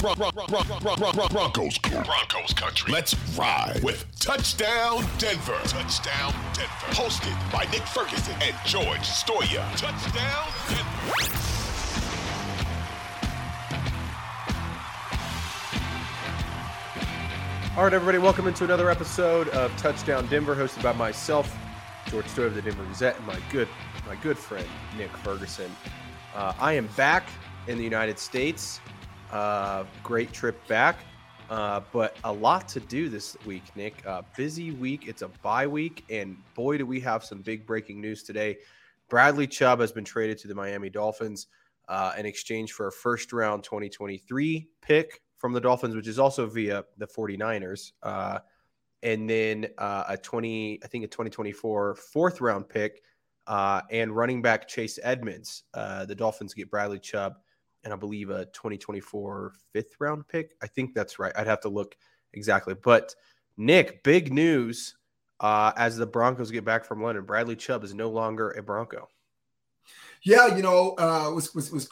Broncos, Broncos country. Let's ride with Touchdown Denver. Touchdown Denver. Hosted by Nick Ferguson and George Stoia. Touchdown Denver. All right, everybody, welcome into another episode of Touchdown Denver, hosted by myself, George Stoia of the Denver Gazette, and my good, my good friend Nick Ferguson. Uh, I am back in the United States. Uh, great trip back, uh, but a lot to do this week, Nick. Uh, busy week. It's a bye week, and boy, do we have some big breaking news today. Bradley Chubb has been traded to the Miami Dolphins uh, in exchange for a first round 2023 pick from the Dolphins, which is also via the 49ers. Uh, and then uh, a 20, I think a 2024 fourth round pick uh, and running back Chase Edmonds. The Dolphins get Bradley Chubb and I believe a 2024 fifth round pick. I think that's right. I'd have to look exactly. But Nick, big news uh, as the Broncos get back from London. Bradley Chubb is no longer a Bronco. Yeah, you know, uh, was was was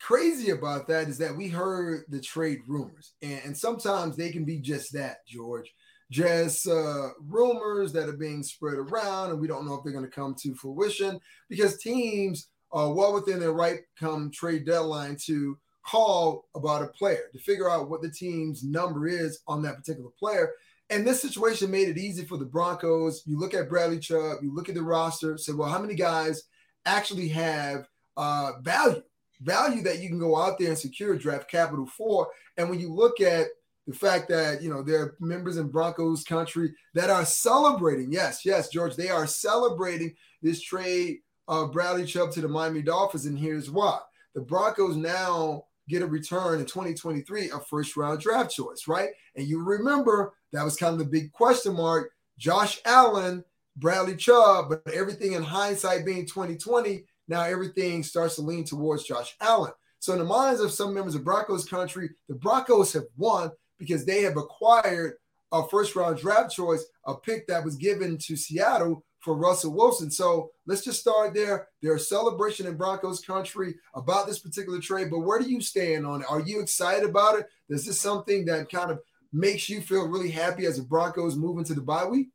crazy about that is that we heard the trade rumors, and, and sometimes they can be just that, George, just uh, rumors that are being spread around, and we don't know if they're going to come to fruition because teams uh, well within their right come trade deadline to call about a player to figure out what the team's number is on that particular player. And this situation made it easy for the Broncos. You look at Bradley Chubb, you look at the roster, say, well, how many guys actually have uh, value, value that you can go out there and secure draft capital for? And when you look at the fact that you know there are members in Broncos country that are celebrating, yes, yes, George, they are celebrating this trade uh, Bradley Chubb to the Miami Dolphins, and here's why: the Broncos now get a return in 2023 a first round draft choice, right? And you remember that was kind of the big question mark: Josh Allen, Bradley Chubb, but everything in hindsight being 2020, now everything starts to lean towards Josh Allen. So in the minds of some members of Broncos country, the Broncos have won because they have acquired a first round draft choice, a pick that was given to Seattle for Russell Wilson. So let's just start there. There's celebration in Broncos country about this particular trade, but where do you stand on it? Are you excited about it? Is this something that kind of makes you feel really happy as the Broncos move into the bye week?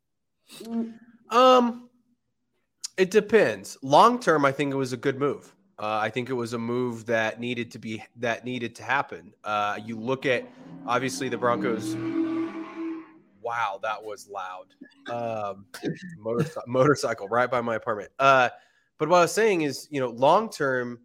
Um, it depends. Long term, I think it was a good move. Uh, I think it was a move that needed to be that needed to happen. Uh, you look at obviously the Broncos wow, that was loud. Um, motorcycle, motorcycle right by my apartment. Uh, but what I was saying is, you know, long term,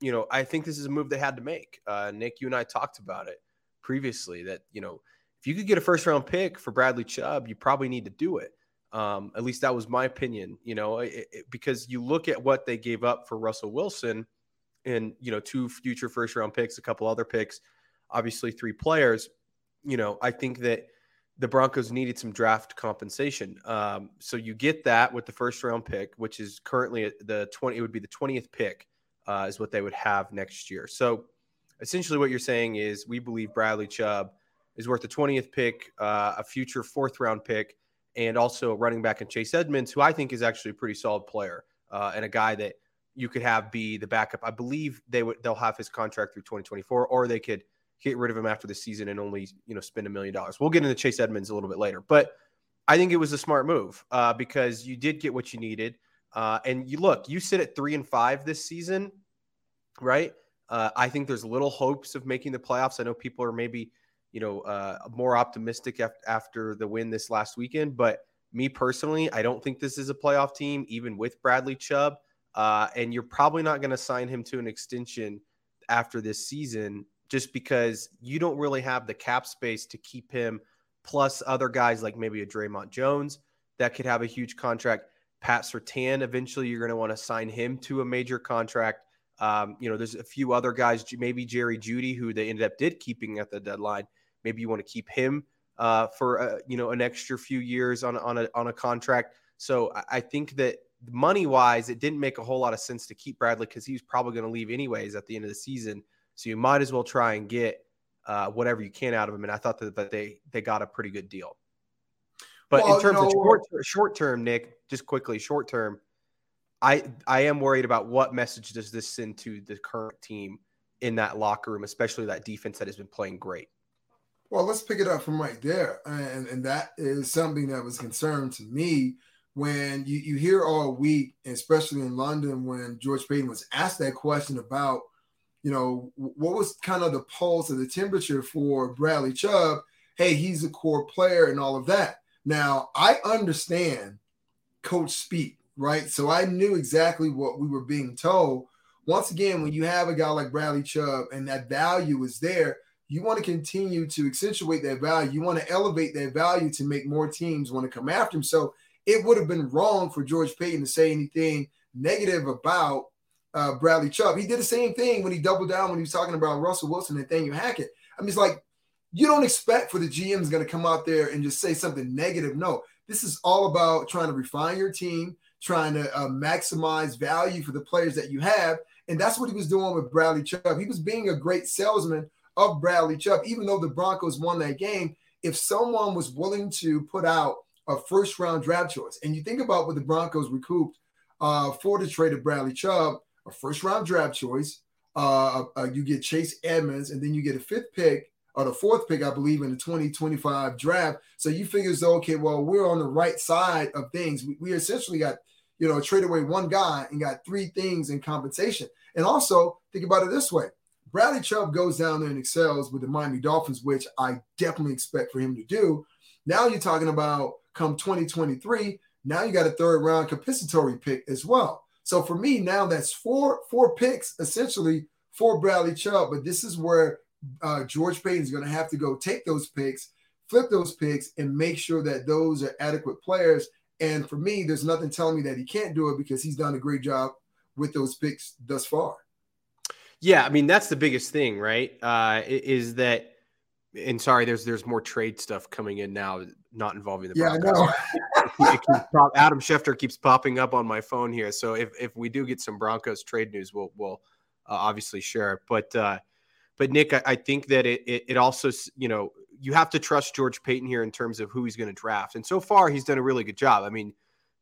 you know, I think this is a move they had to make. Uh, Nick, you and I talked about it previously that, you know, if you could get a first round pick for Bradley Chubb, you probably need to do it. Um, at least that was my opinion, you know, it, it, because you look at what they gave up for Russell Wilson and, you know, two future first round picks, a couple other picks, obviously three players. You know, I think that the Broncos needed some draft compensation. Um, so you get that with the first round pick, which is currently the 20, it would be the 20th pick, uh, is what they would have next year. So essentially, what you're saying is we believe Bradley Chubb is worth the 20th pick, uh, a future fourth round pick, and also running back in Chase Edmonds, who I think is actually a pretty solid player uh, and a guy that you could have be the backup. I believe they would they'll have his contract through 2024, or they could get rid of him after the season and only you know spend a million dollars. We'll get into Chase Edmonds a little bit later, but I think it was a smart move uh, because you did get what you needed. Uh, and you look, you sit at three and five this season, right? Uh, I think there's little hopes of making the playoffs. I know people are maybe, you know, uh, more optimistic af- after the win this last weekend, but me personally, I don't think this is a playoff team, even with Bradley Chubb. Uh, and you're probably not going to sign him to an extension after this season just because you don't really have the cap space to keep him, plus other guys like maybe a Dre'Mont Jones that could have a huge contract. Pat Surtain, eventually you're going to want to sign him to a major contract. Um, you know, there's a few other guys, maybe Jerry Jeudy, who they ended up did keeping at the deadline. Maybe you want to keep him uh, for uh, you know an extra few years on on a on a contract. So I think that money wise, it didn't make a whole lot of sense to keep Bradley because he was probably going to leave anyways at the end of the season. So you might as well try and get uh, whatever you can out of him. And I thought that, that they they got a pretty good deal. But well, in terms of short short term, Nick, just quickly, short term, I I am worried about what message does this send to the current team in that locker room, especially that defense that has been playing great. Well, let's pick it up from right there. And, and that is something that was concerned to me when you, you hear all week, especially in London, when George Paton was asked that question about, you know, what was kind of the pulse of the temperature for Bradley Chubb? Hey, he's a core player and all of that. Now, I understand coach speak, right? So I knew exactly what we were being told. Once again, when you have a guy like Bradley Chubb and that value is there, you want to continue to accentuate that value. You want to elevate that value to make more teams want to come after him. So it would have been wrong for George Paton to say anything negative about uh, Bradley Chubb. He did the same thing when he doubled down when he was talking about Russell Wilson and Nathaniel Hackett. I mean, it's like you don't expect for the GM is going to come out there and just say something negative. No, this is all about trying to refine your team, trying to uh, maximize value for the players that you have. And that's what he was doing with Bradley Chubb. He was being a great salesman of Bradley Chubb, even though the Broncos won that game. If someone was willing to put out a first round draft choice, and you think about what the Broncos recouped uh, for the trade of Bradley Chubb, a first round draft choice, uh, uh, you get Chase Edmonds, and then you get a fifth pick or the fourth pick, I believe, in the 2025 draft. So you figure, so, okay, well, we're on the right side of things. We, we essentially got, you know, trade away one guy and got three things in compensation. And also think about it this way Bradley Chubb goes down there and excels with the Miami Dolphins, which I definitely expect for him to do. Now you're talking about come 2023. Now you got a third round compensatory pick as well. So for me, now that's four four picks essentially for Bradley Chubb. But this is where uh, George Paton is going to have to go take those picks, flip those picks, and make sure that those are adequate players. And for me, there's nothing telling me that he can't do it because he's done a great job with those picks thus far. Yeah, I mean that's the biggest thing, right? Uh, is that and sorry, there's there's more trade stuff coming in now, not involving the yeah, Broncos. Adam Schefter keeps popping up on my phone here, so if if we do get some Broncos trade news, we'll we'll uh, obviously share it. But uh, but Nick, I, I think that it, it, it also you know you have to trust George Paton here in terms of who he's going to draft, and so far he's done a really good job. I mean,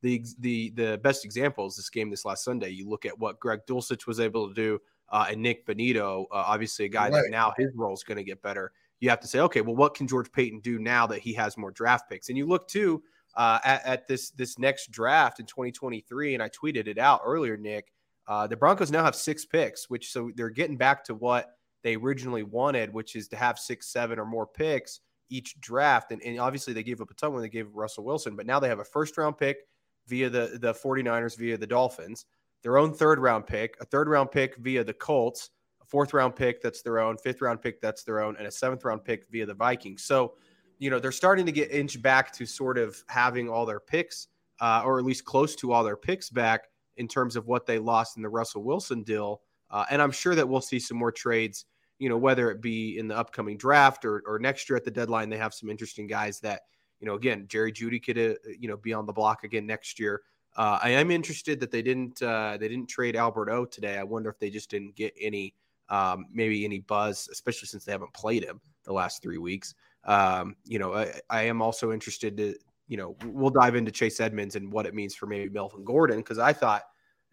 the the the best example is this game this last Sunday. You look at what Greg Dulcich was able to do uh, and Nik Bonitto, uh, obviously a guy right. that now his role is going to get better. You have to say, okay, well, what can George Paton do now that he has more draft picks? And you look too uh, at, at, this this next draft in 2023, and I tweeted it out earlier, Nick. Uh, the Broncos now have six picks, which so they're getting back to what they originally wanted, which is to have six, seven, or more picks each draft. And, and obviously, they gave up a ton when they gave Russell Wilson, but now they have a first round pick via the the 49ers via the Dolphins their own third round pick, a third round pick via the Colts, a fourth round pick that's their own, fifth round pick that's their own, and a seventh round pick via the Vikings. So, you know, they're starting to get inch back to sort of having all their picks, uh, or at least close to all their picks back in terms of what they lost in the Russell Wilson deal. Uh, and I'm sure that we'll see some more trades, you know, whether it be in the upcoming draft or, or next year at the deadline. They have some interesting guys that, you know, again, Jerry Jeudy could, uh, you know, be on the block again next year. Uh, I am interested that they didn't uh, they didn't trade Albert O today. I wonder if they just didn't get any um, maybe any buzz, especially since they haven't played him the last three weeks. Um, you know, I, I, am also interested to you know we'll dive into Chase Edmonds and what it means for maybe Melvin Gordon because I thought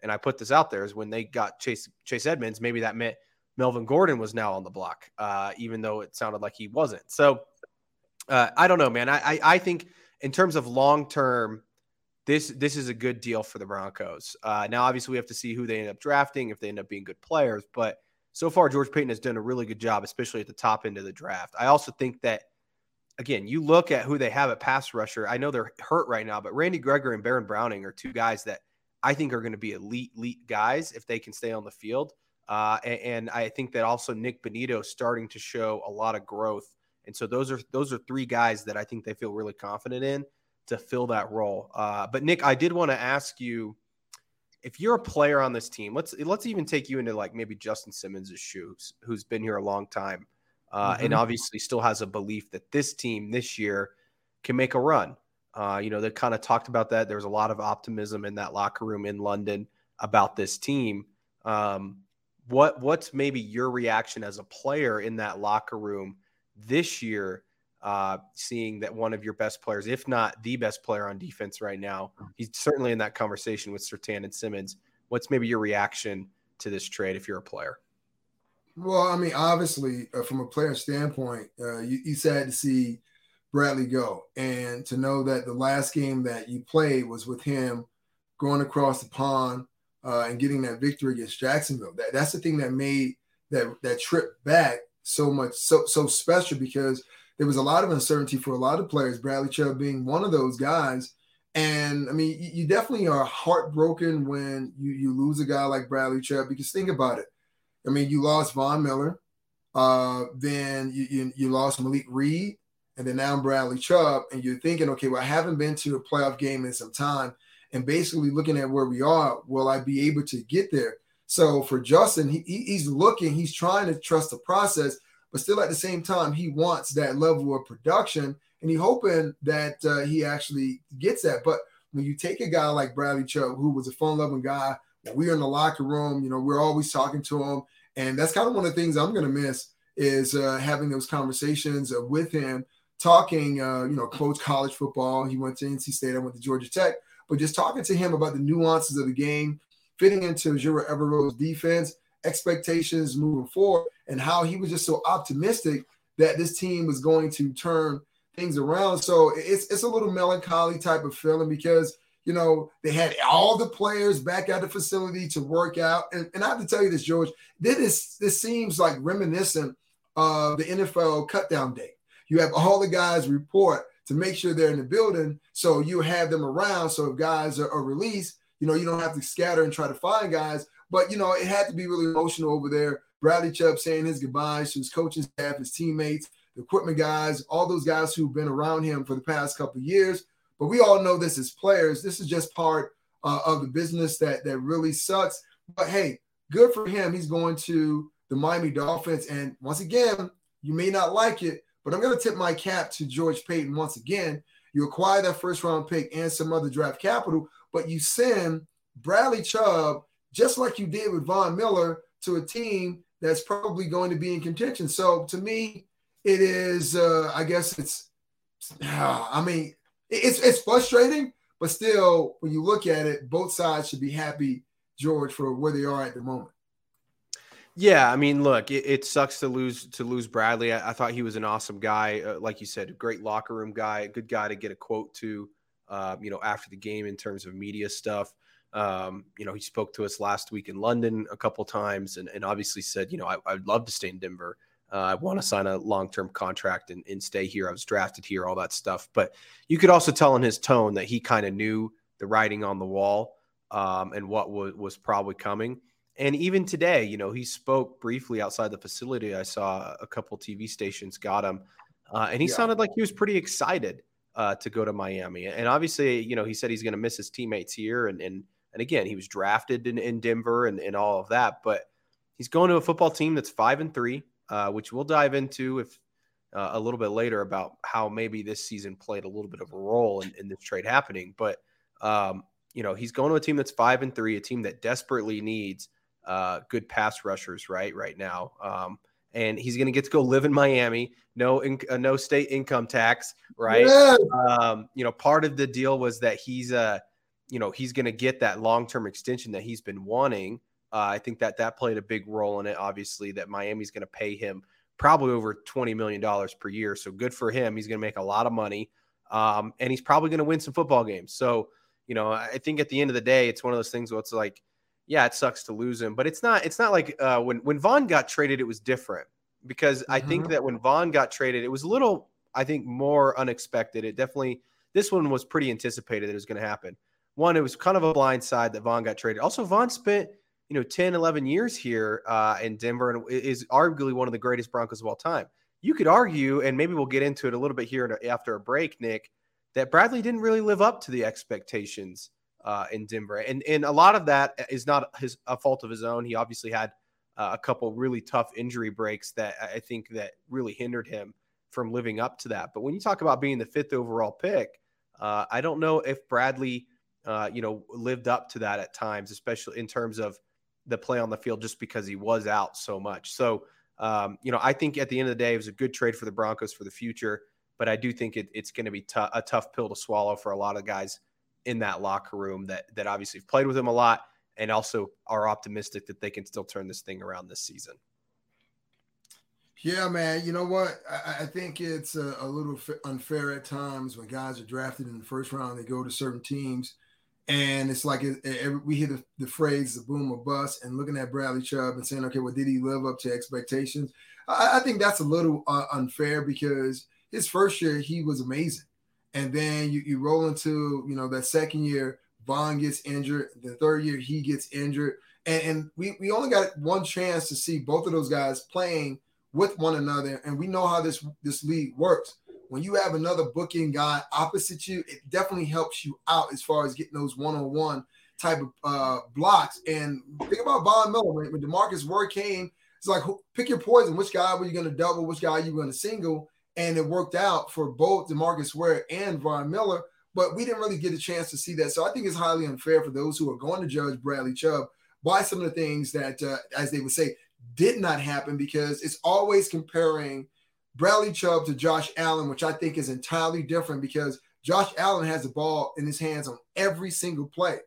and I put this out there is when they got Chase Chase Edmonds, maybe that meant Melvin Gordon was now on the block, uh, even though it sounded like he wasn't. So uh, I don't know, man. I, I, I think in terms of long term this this is a good deal for the Broncos. Uh, now, obviously, we have to see who they end up drafting if they end up being good players. But so far, George Paton has done a really good job, especially at the top end of the draft. I also think that again, you look at who they have at pass rusher. I know they're hurt right now, but Randy Gregory and Baron Browning are two guys that I think are going to be elite, elite guys if they can stay on the field. Uh, and, and, I think that also Nik Bonitto starting to show a lot of growth. And so those are those are three guys that I think they feel really confident in to fill that role. Uh, but Nick, I did want to ask you if you're a player on this team. Let's let's even take you into like maybe Justin Simmons' shoes, who's been here a long time, uh, mm-hmm. and obviously still has a belief that this team this year can make a run. Uh, you know, they kind of talked about that. There was a lot of optimism in that locker room in London about this team. Um, what what's maybe your reaction as a player in that locker room this year uh, seeing that one of your best players, if not the best player on defense right now, he's certainly in that conversation with Surtain and Simmons. What's maybe your reaction to this trade if you're a player? Well, I mean, obviously, uh, from a player standpoint, uh, you, you sad to see Bradley go, and to know that the last game that you played was with him going across the pond uh, and getting that victory against Jacksonville. That that's the thing that made that that trip back so much so so special because there was a lot of uncertainty for a lot of players. Bradley Chubb being one of those guys. And I mean, you definitely are heartbroken when you, you lose a guy like Bradley Chubb because think about it. I mean, you lost Von Miller, uh, then you, you, you lost Malik Reed, and then now Bradley Chubb, and you're thinking, okay, well, I haven't been to a playoff game in some time, and basically looking at where we are, will I be able to get there? So for Justin, he, he's looking, he's trying to trust the process, but still at the same time, he wants that level of production, and he's hoping that uh, he actually gets that. But when you take a guy like Bradley Chubb, who was a fun-loving guy, we're in the locker room, you know, we're always talking to him, and that's kind of one of the things I'm going to miss is uh, having those conversations uh, with him, talking, uh, you know, coach college football. He went to NC State, I went to Georgia Tech, but just talking to him about the nuances of the game, fitting into Ejiro Evero's defense, expectations moving forward, and how he was just so optimistic that this team was going to turn things around. So it's it's a little melancholy type of feeling because you know, they had all the players back at the facility to work out. And, and I have to tell you this, George, this, this seems like reminiscent of the NFL cutdown day. You have all the guys report to make sure they're in the building. So you have them around. So if guys are, are released, you know, you don't have to scatter and try to find guys. But, you know, it had to be really emotional over there. Bradley Chubb saying his goodbyes to his coaching staff, his teammates, the equipment guys, all those guys who've been around him for the past couple years. But we all know this as players. This is just part uh, of the business that that really sucks. But hey, good for him. He's going to the Miami Dolphins, and once again, you may not like it, but I'm going to tip my cap to George Paton once again. You acquire that first round pick and some other draft capital, but you send Bradley Chubb just like you did with Von Miller to a team that's probably going to be in contention. So to me, it is. Uh, I guess it's. I mean, it's it's frustrating, but still, when you look at it, both sides should be happy, George, for where they are at the moment. Yeah, I mean, look, it, it sucks to lose to lose Bradley. I, I thought he was an awesome guy, uh, like you said, a great locker room guy, a good guy to get a quote to, uh, you know, after the game in terms of media stuff. Um, you know, he spoke to us last week in London a couple times, and, and obviously said, you know, I, I'd love to stay in Denver. Uh, I want to sign a long term contract and, and stay here. I was drafted here, all that stuff. But you could also tell in his tone that he kind of knew the writing on the wall um, and what was, was probably coming. And even today, you know, he spoke briefly outside the facility. I saw a couple TV stations got him, uh, and he yeah. sounded like he was pretty excited uh, to go to Miami. And obviously, you know, he said he's going to miss his teammates here. And and and again, he was drafted in, in Denver and, and all of that. But he's going to a football team that's five and three uh, which we'll dive into if uh, a little bit later about how maybe this season played a little bit of a role in, in this trade happening. But um, you know, he's going to a team that's five and three, a team that desperately needs uh, good pass rushers right right now. Um, and he's going to get to go live in Miami. No, in, uh, no state income tax, right? Yeah. Um, you know, part of the deal was that he's uh, you know, he's going to get that long term extension that he's been wanting. Uh, I think that that played a big role in it. Obviously, that Miami's going to pay him probably over twenty million dollars per year. So good for him. He's going to make a lot of money, um, and he's probably going to win some football games. So you know, I think at the end of the day, it's one of those things where it's like, yeah, it sucks to lose him, but it's not. It's not like uh, when when Von got traded, it was different because mm-hmm. I think mm-hmm. that when Von got traded, it was a little, I think, more unexpected. It definitely this one was pretty anticipated that it was going to happen. One, it was kind of a blind side that Von got traded. Also, Von spent you know 10 11 years here uh, in denver and is arguably one of the greatest broncos of all time. You could argue and maybe we'll get into it a little bit here after a break nick that bradley didn't really live up to the expectations uh, in denver and, and a lot of that is not his a fault of his own. He obviously had uh, a couple really tough injury breaks that i think that really hindered him from living up to that. But when you talk about being the fifth overall pick uh, i don't know if bradley uh, you know lived up to that at times especially in terms of the play on the field just because he was out so much. So, um, you know, I think at the end of the day, it was a good trade for the Broncos for the future. But I do think it, it's going to be t- a tough pill to swallow for a lot of guys in that locker room that that obviously have played with him a lot and also are optimistic that they can still turn this thing around this season. Yeah, man. You know what? I, I think it's a, a, little unfair at times when guys are drafted in the first round. They go to certain teams, and it's like it, it, we hear the, the phrase "the boom or bust," and looking at Bradley Chubb and saying, "Okay, well, did he live up to expectations?" I, I think that's a little uh, unfair because his first year he was amazing, and then you, you roll into you know that second year, Von gets injured. The third year he gets injured, and, and we we only got one chance to see both of those guys playing with one another, and we know how this this league works. When you have another booking guy opposite you, it definitely helps you out as far as getting those one-on-one type of uh, blocks. And think about Von Miller when, when DeMarcus Ware came. It's like pick your poison. Which guy were you going to double? Which guy you going to single? And it worked out for both DeMarcus Ware and Von Miller. But we didn't really get a chance to see that. So I think it's highly unfair for those who are going to judge Bradley Chubb by some of the things that, uh, as they would say, did not happen because it's always comparing Bradley Chubb to Josh Allen, which I think is entirely different because Josh Allen has the ball in his hands on every single play.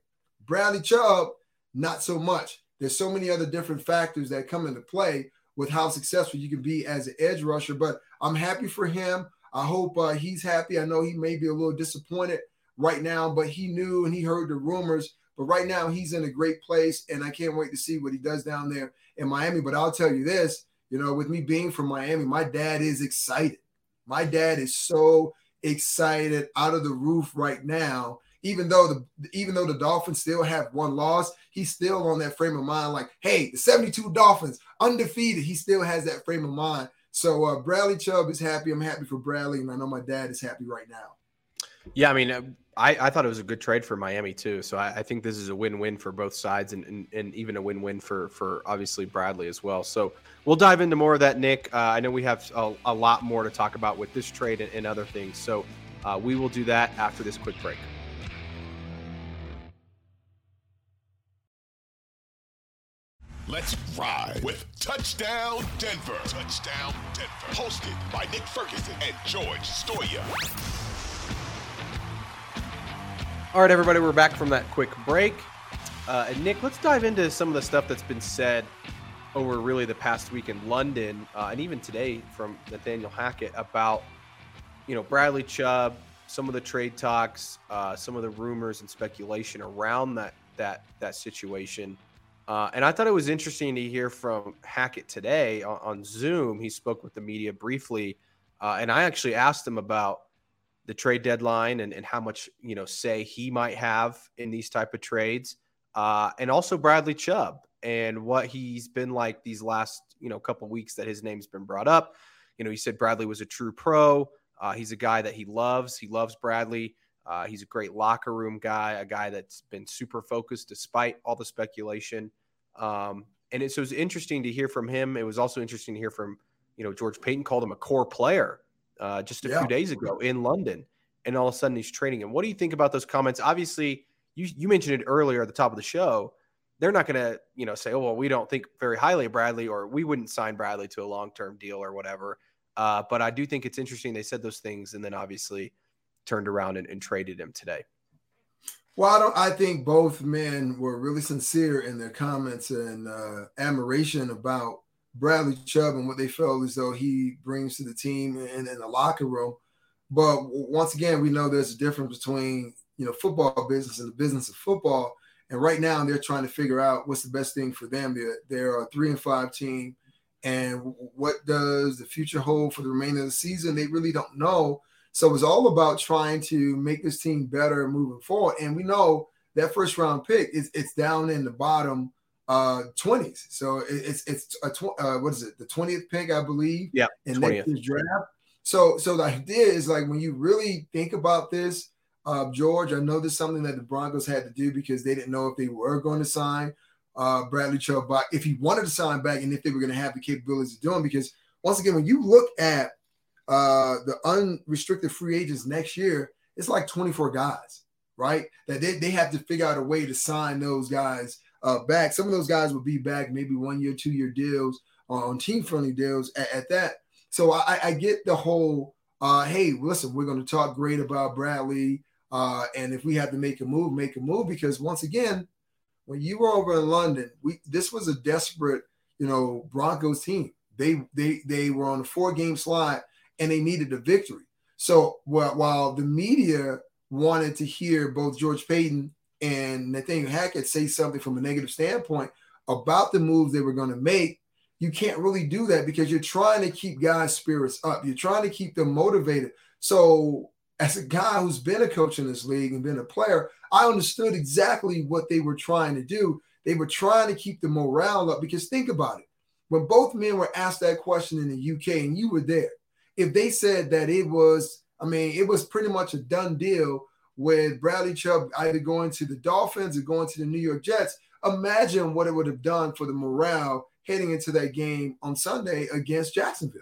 Bradley Chubb, not so much. There's so many other different factors that come into play with how successful you can be as an edge rusher. But I'm happy for him. I hope uh, he's happy. I know he may be a little disappointed right now, but he knew and he heard the rumors. But right now, he's in a great place, and I can't wait to see what he does down there in Miami. But I'll tell you this, you know, with me being from Miami, my dad is excited. My dad is so excited out of the roof right now. Even though the even though the Dolphins still have one loss, he's still on that frame of mind. Like, hey, the 72 Dolphins undefeated. He still has that frame of mind. So uh, Bradley Chubb is happy. I'm happy for Bradley, and I know my dad is happy right now. Yeah, I mean, uh, I, I thought it was a good trade for Miami too. So I, I think this is a win-win for both sides, and, and, and, even a win-win for for obviously Bradley as well. So we'll dive into more of that, Nick. Uh, I know we have a, a, lot more to talk about with this trade and, and other things. So uh, we will do that after this quick break. Let's ride with Touchdown Denver. Touchdown Denver. Hosted by Nick Ferguson and George Stoia. All right, everybody, we're back from that quick break. Uh, and Nick, let's dive into some of the stuff that's been said over really the past week in London, uh, and even today from Nathaniel Hackett about, you know, Bradley Chubb, some of the trade talks, uh, some of the rumors and speculation around that that that situation. Uh, and I thought it was interesting to hear from Hackett today on, on Zoom. He spoke with the media briefly, uh, and I actually asked him about the trade deadline and, and how much you know say he might have in these type of trades uh, and also bradley chubb and what he's been like these last you know couple weeks that his name's been brought up. You know he said bradley was a true pro. Uh, he's a guy that he loves. He loves bradley. Uh, he's a great locker room guy a guy that's been super focused despite all the speculation. Um, and it, so it was interesting to hear from him. It was also interesting to hear from you know george paton called him a core player uh, just a yeah. few days ago in London, and all of a sudden he's trading him. What do you think about those comments? Obviously, you you mentioned it earlier at the top of the show. They're not going to you know say, oh well, we don't think very highly of Bradley, or we wouldn't sign Bradley to a long term deal or whatever. Uh, but I do think it's interesting they said those things and then obviously turned around and, and traded him today. Well, I don't. I think both men were really sincere in their comments and uh, admiration about Bradley Chubb and what they felt as though he brings to the team and in the locker room. But once again, we know there's a difference between you know football business and the business of football. And right now, they're trying to figure out what's the best thing for them. They're, they're a three and five team, and what does the future hold for the remainder of the season? They really don't know. So it's all about trying to make this team better moving forward. And we know that first round pick is it's down in the bottom uh 20s. So it's it's a tw- uh, what is it? The 20th pick, I believe. Yeah. In 20th. next year's draft. So so the idea is like when you really think about this, uh, George, I know this is something that the Broncos had to do because they didn't know if they were going to sign uh, Bradley Chubb back, if he wanted to sign back, and if they were going to have the capabilities of doing. Because once again, when you look at uh, the unrestricted free agents next year, it's like 24 guys, right? That they, they have to figure out a way to sign those guys uh, back. Some of those guys will be back, maybe one year, two year deals on team friendly deals at, at, that. So I, I get the whole, uh, hey, listen, we're going to talk great about Bradley. Uh, and if we have to make a move, make a move. Because once again, when you were over in London, we this was a desperate, you know, Broncos team. They they they were on a four game slide and they needed a victory. So while, while the media wanted to hear both George Paton and Nathaniel Hackett say something from a negative standpoint about the moves they were going to make, you can't really do that because you're trying to keep guys' spirits up. You're trying to keep them motivated. So, as a guy who's been a coach in this league and been a player, I understood exactly what they were trying to do. They were trying to keep the morale up because think about it. When both men were asked that question in the UK and you were there, if they said that it was, I mean, it was pretty much a done deal with Bradley Chubb either going to the Dolphins or going to the New York Jets, imagine what it would have done for the morale heading into that game on Sunday against Jacksonville.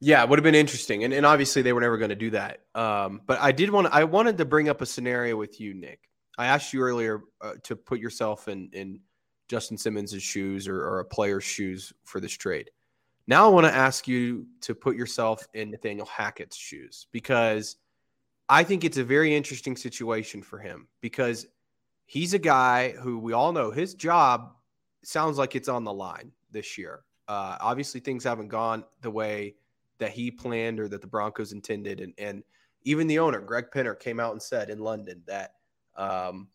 Yeah, it would have been interesting, and, and obviously they were never going to do that. Um, but I did want I wanted to bring up a scenario with you, Nick. I asked you earlier uh, to put yourself in in Justin Simmons' shoes or, or a player's shoes for this trade. Now I want to ask you to put yourself in Nathaniel Hackett's shoes because I think it's a very interesting situation for him because he's a guy who we all know his job sounds like it's on the line this year. Uh, obviously, things haven't gone the way that he planned or that the Broncos intended, and and even the owner, Greg Penner, came out and said in London that, um,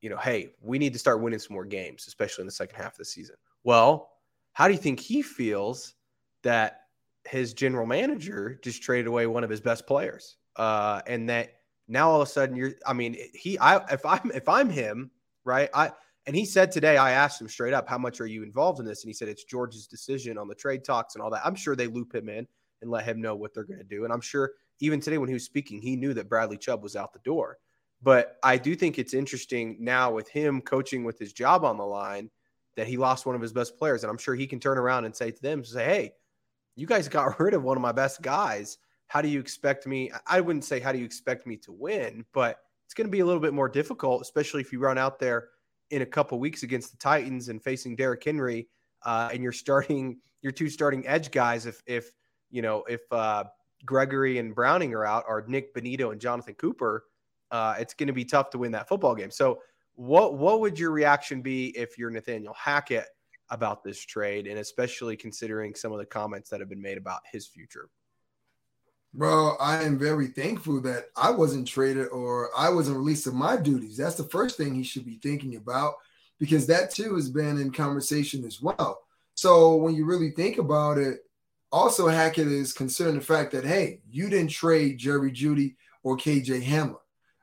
you know, hey, we need to start winning some more games, especially in the second half of the season. Well, how do you think he feels that his general manager just traded away one of his best players, uh, and that now all of a sudden you're, I mean, he, I, if I'm, if I'm him, right, I and he said today, I asked him straight up, how much are you involved in this? And he said, it's George's decision on the trade talks and all that. I'm sure they loop him in and let him know what they're going to do. And I'm sure even today when he was speaking, he knew that Bradley Chubb was out the door. But I do think it's interesting now with him coaching with his job on the line that he lost one of his best players. And I'm sure he can turn around and say to them, say, hey, you guys got rid of one of my best guys. How do you expect me? I wouldn't say, how do you expect me to win? But it's going to be a little bit more difficult, especially if you run out there – in a couple weeks against the Titans and facing Derrick Henry, uh, and you're starting your two starting edge guys. If if you know if uh, Gregory and Browning are out, or Nik Bonitto and Jonathan Cooper, uh, it's going to be tough to win that football game. So, what what would your reaction be if you're Nathaniel Hackett about this trade, and especially considering some of the comments that have been made about his future? Bro, I am very thankful that I wasn't traded or I wasn't released of my duties. That's the first thing he should be thinking about because that too has been in conversation as well. So when you really think about it, also Hackett is concerned the fact that hey, you didn't trade Jerry Jeudy or KJ Hamler.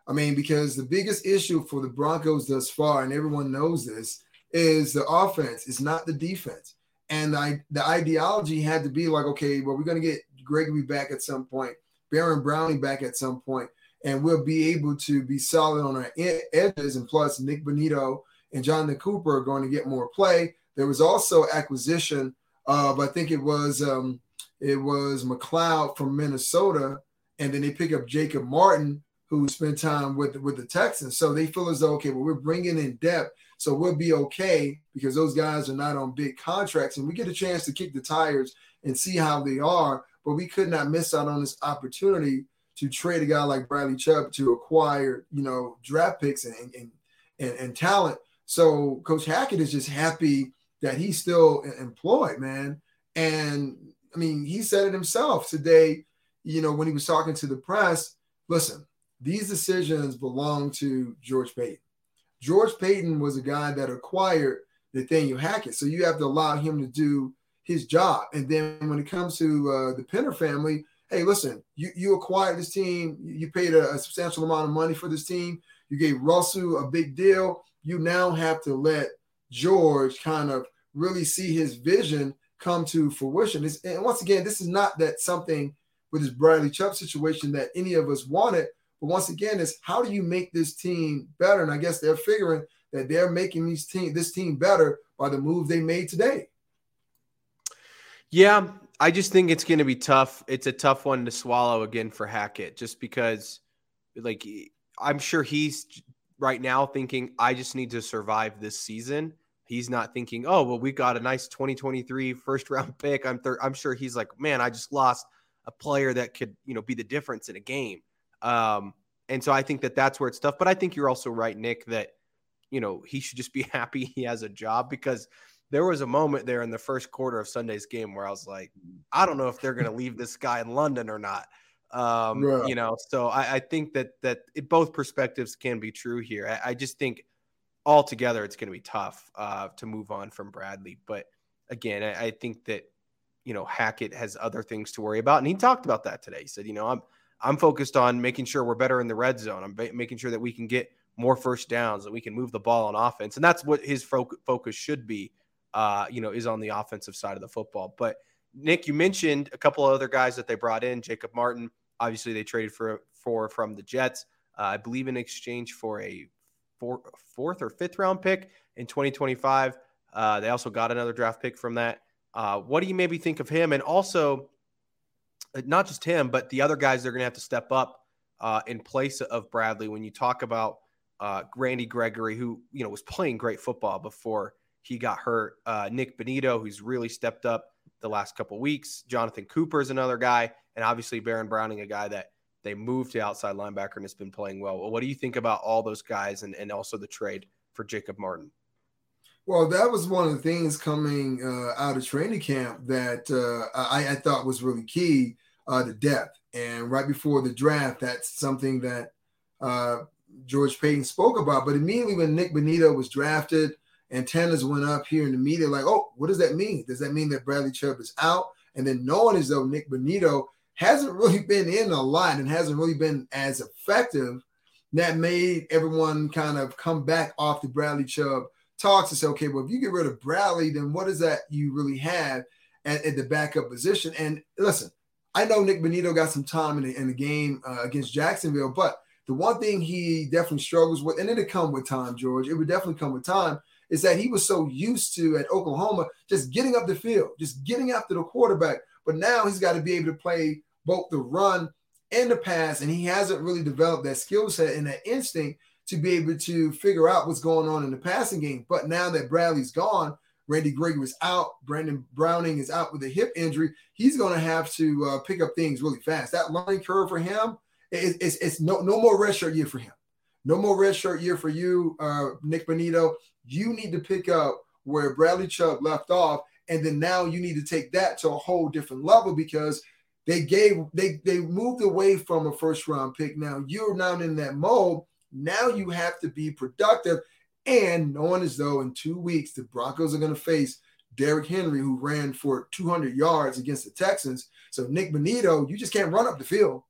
I mean, because the biggest issue for the Broncos thus far, and everyone knows this, is the offense. It's not the defense. And the, the ideology had to be like, okay, well, we're going to get Gregory back at some point, Baron Browning back at some point, and we'll be able to be solid on our edges. And plus, Nik Bonitto and Jonathan Cooper are going to get more play. There was also acquisition of, I think it was um, it was McLeod from Minnesota, and then they pick up Jacob Martin, who spent time with with the Texans. So they feel as though okay, well we're bringing in depth, so we'll be okay because those guys are not on big contracts, and we get a chance to kick the tires and see how they are but we could not miss out on this opportunity to trade a guy like Bradley Chubb to acquire, you know, draft picks and and, and, and talent. So Coach Hackett is just happy that he's still employed, man. And I mean, he said it himself today, you know, when he was talking to the press. Listen, these decisions belong to George Paton. George Paton was a guy that acquired Nathaniel Hackett. So you have to allow him to do his job. And then when it comes to uh, the Penner family, hey, listen, you, you acquired this team, you paid a, a, substantial amount of money for this team, you gave Russell a big deal. You now have to let George kind of really see his vision come to fruition. This, and once again, this is not that something with this Bradley Chubb situation that any of us wanted. But once again, it's how do you make this team better? And I guess they're figuring that they're making these team this team better by the move they made today. Yeah, I just think it's going to be tough. It's a tough one to swallow again for Hackett, just because, like, I'm sure he's right now thinking, I just need to survive this season. He's not thinking, oh, well, we got a nice 2023 first round pick. I'm third. I'm sure he's like, man, I just lost a player that could, you know, be the difference in a game. Um, and so I think that that's where it's tough. But I think you're also right, Nick, that, you know, he should just be happy he has a job because there was a moment there in the first quarter of Sunday's game where I was like, I don't know if they're going to leave this guy in London or not. Um, right. You know, so I, I, think that that it, both perspectives can be true here. I, I just think altogether it's going to be tough uh, to move on from Bradley. But again, I, I think that you know Hackett has other things to worry about, and he talked about that today. He said, you know, I'm I'm focused on making sure we're better in the red zone. I'm ba- making sure that we can get more first downs, that we can move the ball on offense, and that's what his fo- focus should be uh, you know, is on the offensive side of the football. But Nick, you mentioned a couple of other guys that they brought in. Jacob Martin, obviously they traded for for from the Jets, uh, I believe in exchange for a four, fourth or fifth round pick in 2025. Uh, they also got another draft pick from that. Uh, what do you maybe think of him? And also, uh, not just him, but the other guys they're going to have to step up uh, in place of Bradley. When you talk about uh, Randy Gregory, who you know was playing great football before he got hurt. Uh, Nik Bonitto, who's really stepped up the last couple weeks. Jonathan Cooper is another guy, and obviously Baron Browning, a guy that they moved to outside linebacker and has been playing well. What do you think about all those guys and, and also the trade for Jacob Martin? Well, that was one of the things coming uh, out of training camp that uh, I, I, thought was really key uh, the depth. And right before the draft, that's something that uh, George Paton spoke about. But immediately when Nik Bonitto was drafted, antennas went up here in the media, like, oh, what does that mean? Does that mean that Bradley Chubb is out? And then knowing as though Nik Bonitto hasn't really been in a lot and hasn't really been as effective, that made everyone kind of come back off the Bradley Chubb talks and say, okay, well, if you get rid of Bradley, then what is that you really have at, at the backup position? And listen, I know Nik Bonitto got some time in the, in the game uh, against Jacksonville, but the one thing he definitely struggles with, and it'll come with time, George, it would definitely come with time, is that he was so used to at Oklahoma just getting up the field, just getting after the quarterback. But now he's got to be able to play both the run and the pass, and he hasn't really developed that skill set and that instinct to be able to figure out what's going on in the passing game. But now that Bradley's gone, Randy Gregory is out, Brandon Browning is out with a hip injury. He's going to have to uh, pick up things really fast. That learning curve for him, is it's, it's no no more red shirt year for him. No more red shirt year for you, uh, Nik Bonitto. You need to pick up where Bradley Chubb left off, and then now you need to take that to a whole different level because they gave they they moved away from a first round pick. Now you're now in that mode. Now you have to be productive, and knowing as though in two weeks the Broncos are going to face Derrick Henry, who ran for 200 yards against the Texans. So Nik Bonitto, you just can't run up the field.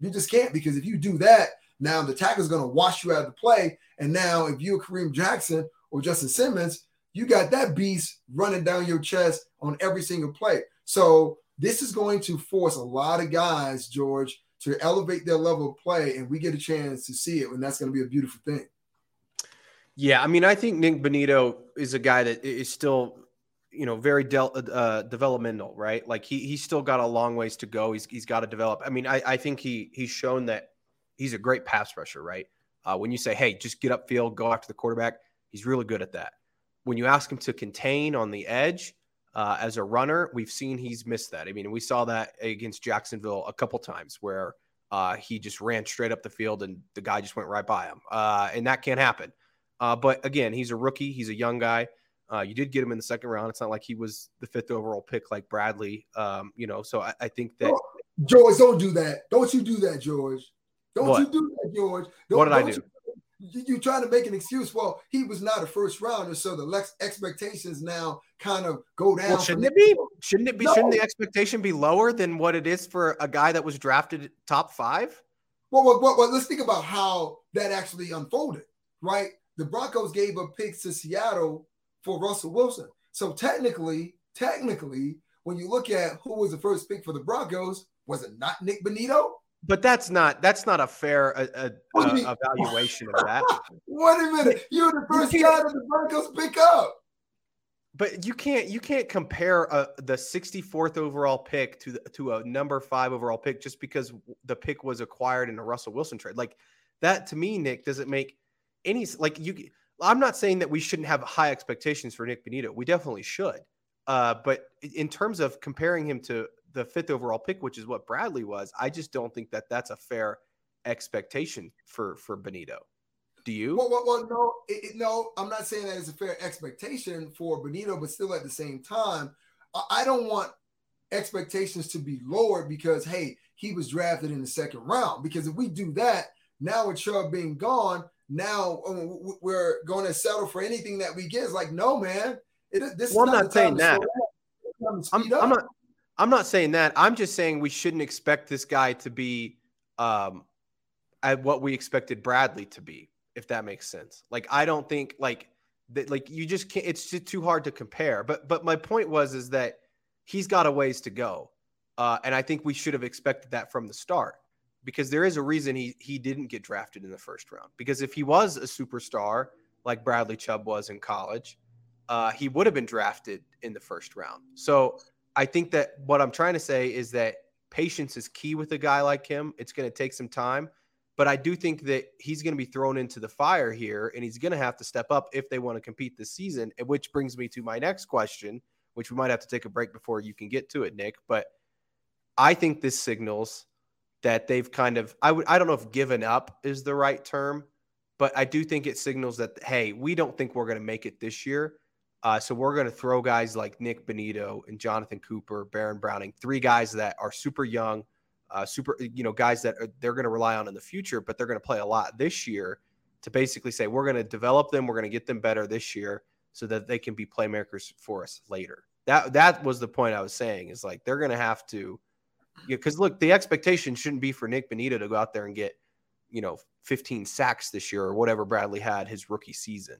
You just can't because if you do that, now the tackle's going to wash you out of the play. And now if you're Kareem Jackson or Justin Simmons, you got that beast running down your chest on every single play. So this is going to force a lot of guys, George, to elevate their level of play, and we get a chance to see it, and that's going to be a beautiful thing. Yeah, I mean, I think Nik Bonitto is a guy that is still, you know, very de- uh, developmental, right? Like he he's still got a long ways to go. He's he's got to develop. I mean, I, I think he he's shown that he's a great pass rusher, right? Uh, when you say, hey, just get upfield, go after the quarterback, he's really good at that. When you ask him to contain on the edge uh, as a runner, we've seen he's missed that. I mean, we saw that against Jacksonville a couple times where uh, he just ran straight up the field and the guy just went right by him. Uh, and that can't happen. Uh, but again, he's a rookie, he's a young guy. Uh, you did get him in the second round. It's not like he was the fifth overall pick like Bradley. Um, you know, so I, I think that. George, don't do that. Don't you do that, George. Don't what? you do that, George. Don't, what did I do? You, you trying to make an excuse. Well, he was not a first rounder, so the lex- expectations now kind of go down. Well, shouldn't it be? Shouldn't it be? No. Shouldn't the expectation be lower than what it is for a guy that was drafted top five? Well, well, well, well let's think about how that actually unfolded, right? The Broncos gave up picks to Seattle for Russell Wilson. So technically, technically, when you look at who was the first pick for the Broncos, was it not Nik Bonitto? But that's not that's not a fair uh, evaluation of that. Wait a minute, you're the first you guy that the Broncos pick up. But you can't you can't compare uh, the 64th overall pick to the, to a number five overall pick just because the pick was acquired in a Russell Wilson trade. Like that to me, Nick, doesn't make any like you. I'm not saying that we shouldn't have high expectations for Nik Bonitto. We definitely should. Uh, but in terms of comparing him to the fifth overall pick, which is what Bradley was, I just don't think that that's a fair expectation for for Bonitto. Do you? Well, well, well no, it, it, no. I'm not saying that it's a fair expectation for Bonitto, but still at the same time, I, I don't want expectations to be lowered because hey, he was drafted in the second round. Because if we do that, now with Chubb being gone, now um, we're going to settle for anything that we get. It's like, no, man. It, this well, is I'm not saying that. I'm, I'm, not. I'm not saying that. I'm just saying we shouldn't expect this guy to be um, at what we expected Bradley to be, if that makes sense. Like, I don't think like that. Like, you just can't. It's just too hard to compare. But but my point was is that he's got a ways to go, uh, and I think we should have expected that from the start because there is a reason he he didn't get drafted in the first round. Because if he was a superstar like Bradley Chubb was in college, uh, he would have been drafted in the first round. So I think that what I'm trying to say is that patience is key with a guy like him. It's going to take some time, but I do think that he's going to be thrown into the fire here, and he's going to have to step up if they want to compete this season. Which brings me to my next question, which we might have to take a break before you can get to it, Nick. But I think this signals that they've kind of I would I don't know if given up is the right term, but I do think it signals that hey, we don't think we're going to make it this year. Uh, so we're going to throw guys like Nik Bonitto and Jonathan Cooper, Baron Browning, three guys that are super young, uh, super you know guys that are, they're going to rely on in the future, but they're going to play a lot this year to basically say we're going to develop them, we're going to get them better this year so that they can be playmakers for us later. That that was the point I was saying is like they're going to have to because look, the expectation shouldn't be for Nik Bonitto to go out there and get, you know, 15 sacks this year or whatever Bradley had his rookie season.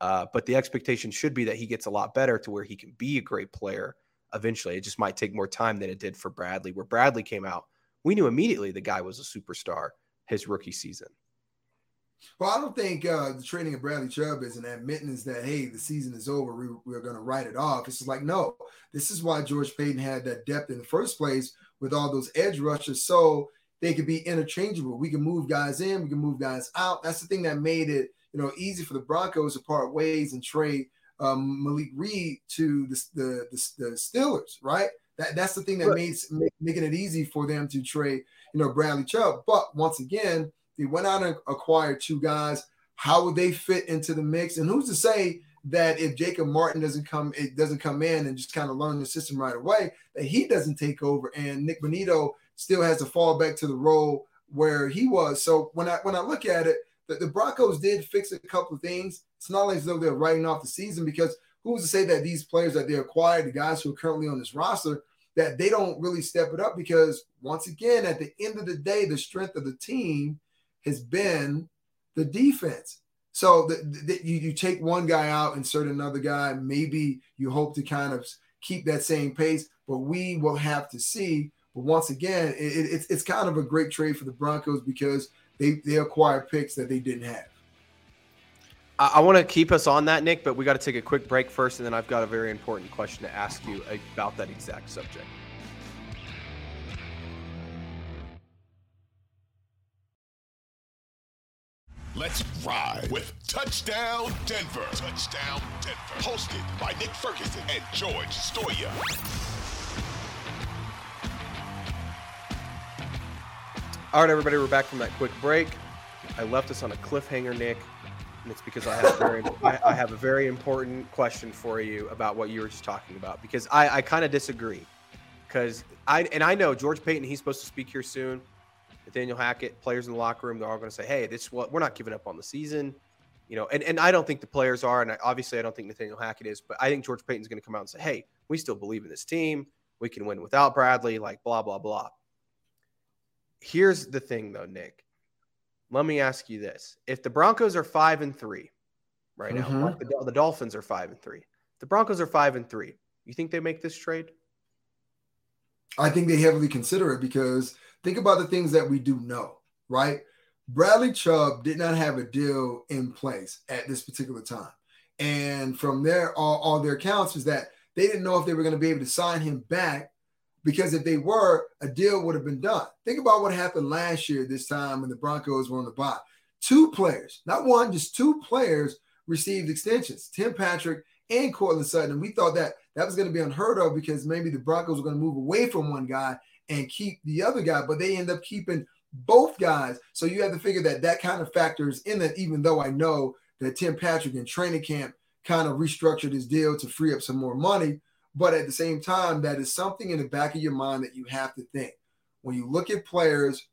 Uh, but the expectation should be that he gets a lot better to where he can be a great player eventually. It just might take more time than it did for Bradley, where Bradley came out. We knew immediately the guy was a superstar his rookie season. Well, I don't think uh, the trading of Bradley Chubb is an admittance that hey, the season is over. We, we're going to write it off. It's like no, this is why George Paton had that depth in the first place with all those edge rushers, so they could be interchangeable. We can move guys in, we can move guys out. That's the thing that made it you know easy for the Broncos to part ways and trade um, Malik Reed to the, the, the, the Steelers, right? That, that's the thing that makes make, making it easy for them to trade, you know, Bradley Chubb. But once again, they went out and acquired two guys. How would they fit into the mix? And who's to say that if Jacob Martin doesn't come, it doesn't come in and just kind of learn the system right away, that he doesn't take over and Nik Bonitto still has to fall back to the role where he was. So when I when I look at it, the, the Broncos did fix a couple of things. It's not like as though they're writing off the season because who's to say that these players that they acquired, the guys who are currently on this roster, that they don't really step it up because once again, at the end of the day, the strength of the team has been the defense. So that you, you take one guy out, insert another guy. Maybe you hope to kind of keep that same pace, but we will have to see. But once again, it, it, it's it's kind of a great trade for the Broncos because they they acquired picks that they didn't have. I, I want to keep us on that, Nick, but we got to take a quick break first, and then I've got a very important question to ask you about that exact subject. Let's ride with Touchdown Denver. Touchdown Denver. Hosted by Nick Ferguson and George Stoia. All right, everybody, we're back from that quick break. I left us on a cliffhanger, Nick, and it's because I have very, I, I, have a very important question for you about what you were just talking about because I, I kind of disagree. Because I and I know George Paton, he's supposed to speak here soon. Nathaniel Hackett, players in the locker room, they're all going to say, "Hey, this what we're not giving up on the season." You know, and, and I don't think the players are, and I, obviously I don't think Nathaniel Hackett is, but I think George Paton's going to come out and say, "Hey, we still believe in this team. We can win without Bradley." Like blah blah blah. Here's the thing, though, Nick. Let me ask you this: If the Broncos are five and three right now, mm-hmm. like the, the Dolphins are five and three, the Broncos are five and three. You think they make this trade? I think they heavily consider it because think about the things that we do know, right? Bradley Chubb did not have a deal in place at this particular time. And from there, all, all their accounts is that they didn't know if they were going to be able to sign him back because if they were, a deal would have been done. Think about what happened last year, this time when the Broncos were on the bye. Two players, not one, just two players received extensions Tim Patrick and Courtland Sutton. And we thought that that was going to be unheard of because maybe the Broncos were going to move away from one guy and keep the other guy, but they end up keeping both guys. So you have to figure that that kind of factors in that, even though I know that Tim Patrick in training camp kind of restructured his deal to free up some more money. But at the same time, that is something in the back of your mind that you have to think. When you look at players,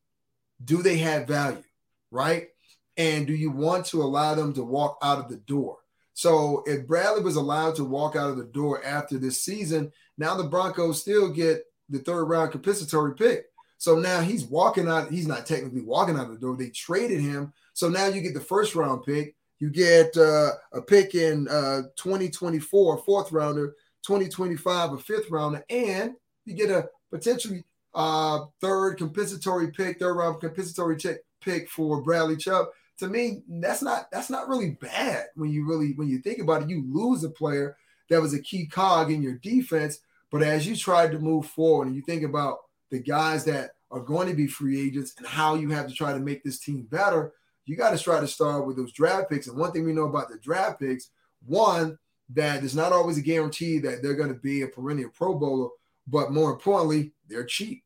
do they have value, right? And do you want to allow them to walk out of the door? So if Bradley was allowed to walk out of the door after this season, now the Broncos still get the third round compensatory pick. So now he's walking out. He's not technically walking out of the door. They traded him. So now you get the first round pick. You get uh, a pick in uh, 2024, fourth rounder, 2025, a fifth rounder, and you get a potentially uh, third compensatory pick, third round compensatory pick for Bradley Chubb. To me, that's not that's not really bad when you really when you think about it. You lose a player that was a key cog in your defense, but as you try to move forward and you think about the guys that are going to be free agents and how you have to try to make this team better, you got to try to start with those draft picks. And one thing we know about the draft picks, one, that it's not always a guarantee that they're going to be a perennial Pro Bowler, but more importantly, they're cheap.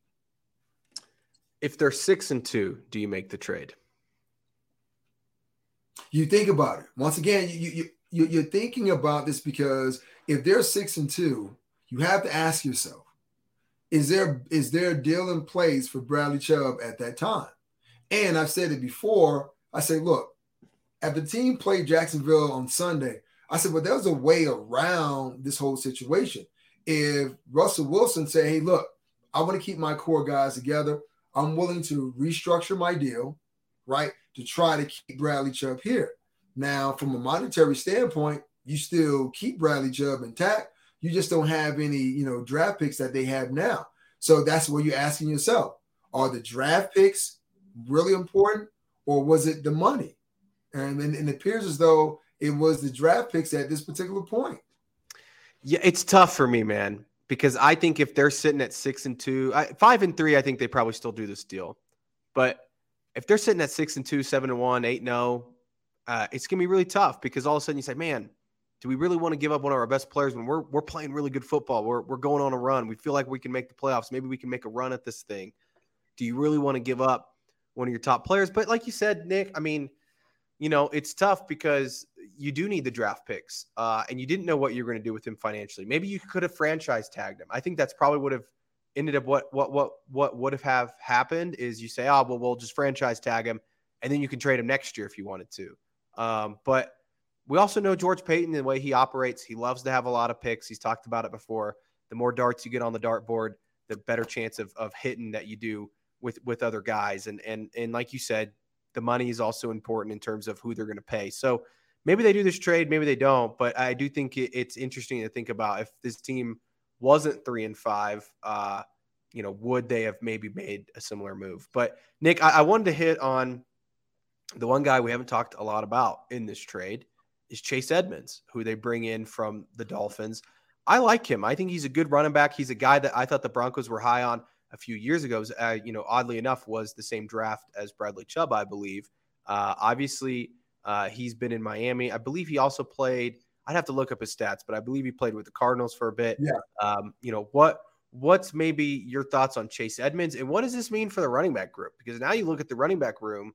If they're six and two, do you make the trade? You think about it. Once again, you, you, you, are thinking about this because if they're six and two, you have to ask yourself, is there is there a deal in place for Bradley Chubb at that time? And I've said it before. I say, look, if the team played Jacksonville on Sunday, I said, well, there's a way around this whole situation. If Russell Wilson say, hey, look, I want to keep my core guys together. I'm willing to restructure my deal, right, to try to keep Bradley Chubb here. Now, from a monetary standpoint, you still keep Bradley Chubb intact, you just don't have any, you know, draft picks that they have now. So that's where you're asking yourself: Are the draft picks really important, or was it the money? And, and, and it appears as though it was the draft picks at this particular point. Yeah, it's tough for me, man, because I think if they're sitting at six and two, I, five and three, I think they probably still do this deal. But if they're sitting at six and two, seven and one, eight and oh, uh, it's gonna be really tough because all of a sudden you say, man, do we really want to give up one of our best players when we're we're playing really good football? We're we're going on a run. We feel like we can make the playoffs. Maybe we can make a run at this thing. Do you really want to give up one of your top players? But like you said, Nick, I mean, you know, it's tough because you do need the draft picks, uh, and you didn't know what you were going to do with him financially. Maybe you could have franchise tagged him. I think that's probably would have ended up what what what what would have have happened is you say, oh well, we'll just franchise tag him, and then you can trade him next year if you wanted to. Um, but we also know George Paton the way he operates, he loves to have a lot of picks. He's talked about it before. The more darts you get on the dartboard, the better chance of, of hitting that you do with with other guys. And and and like you said, the money is also important in terms of who they're going to pay. So maybe they do this trade, maybe they don't. But I do think it, it's interesting to think about if this team wasn't three and five. Uh, you know, would they have maybe made a similar move? But Nick, I, I wanted to hit on the one guy we haven't talked a lot about in this trade is Chase Edmonds, who they bring in from the Dolphins. I like him. I think he's a good running back. He's a guy that I thought the Broncos were high on a few years ago. Uh, you know, oddly enough, was the same draft as Bradley Chubb, I believe. Uh, obviously, uh, he's been in Miami. I believe he also played. I'd have to look up his stats, but I believe he played with the Cardinals for a bit. Yeah. Um, you know what? What's maybe your thoughts on Chase Edmonds, and what does this mean for the running back group? Because now you look at the running back room,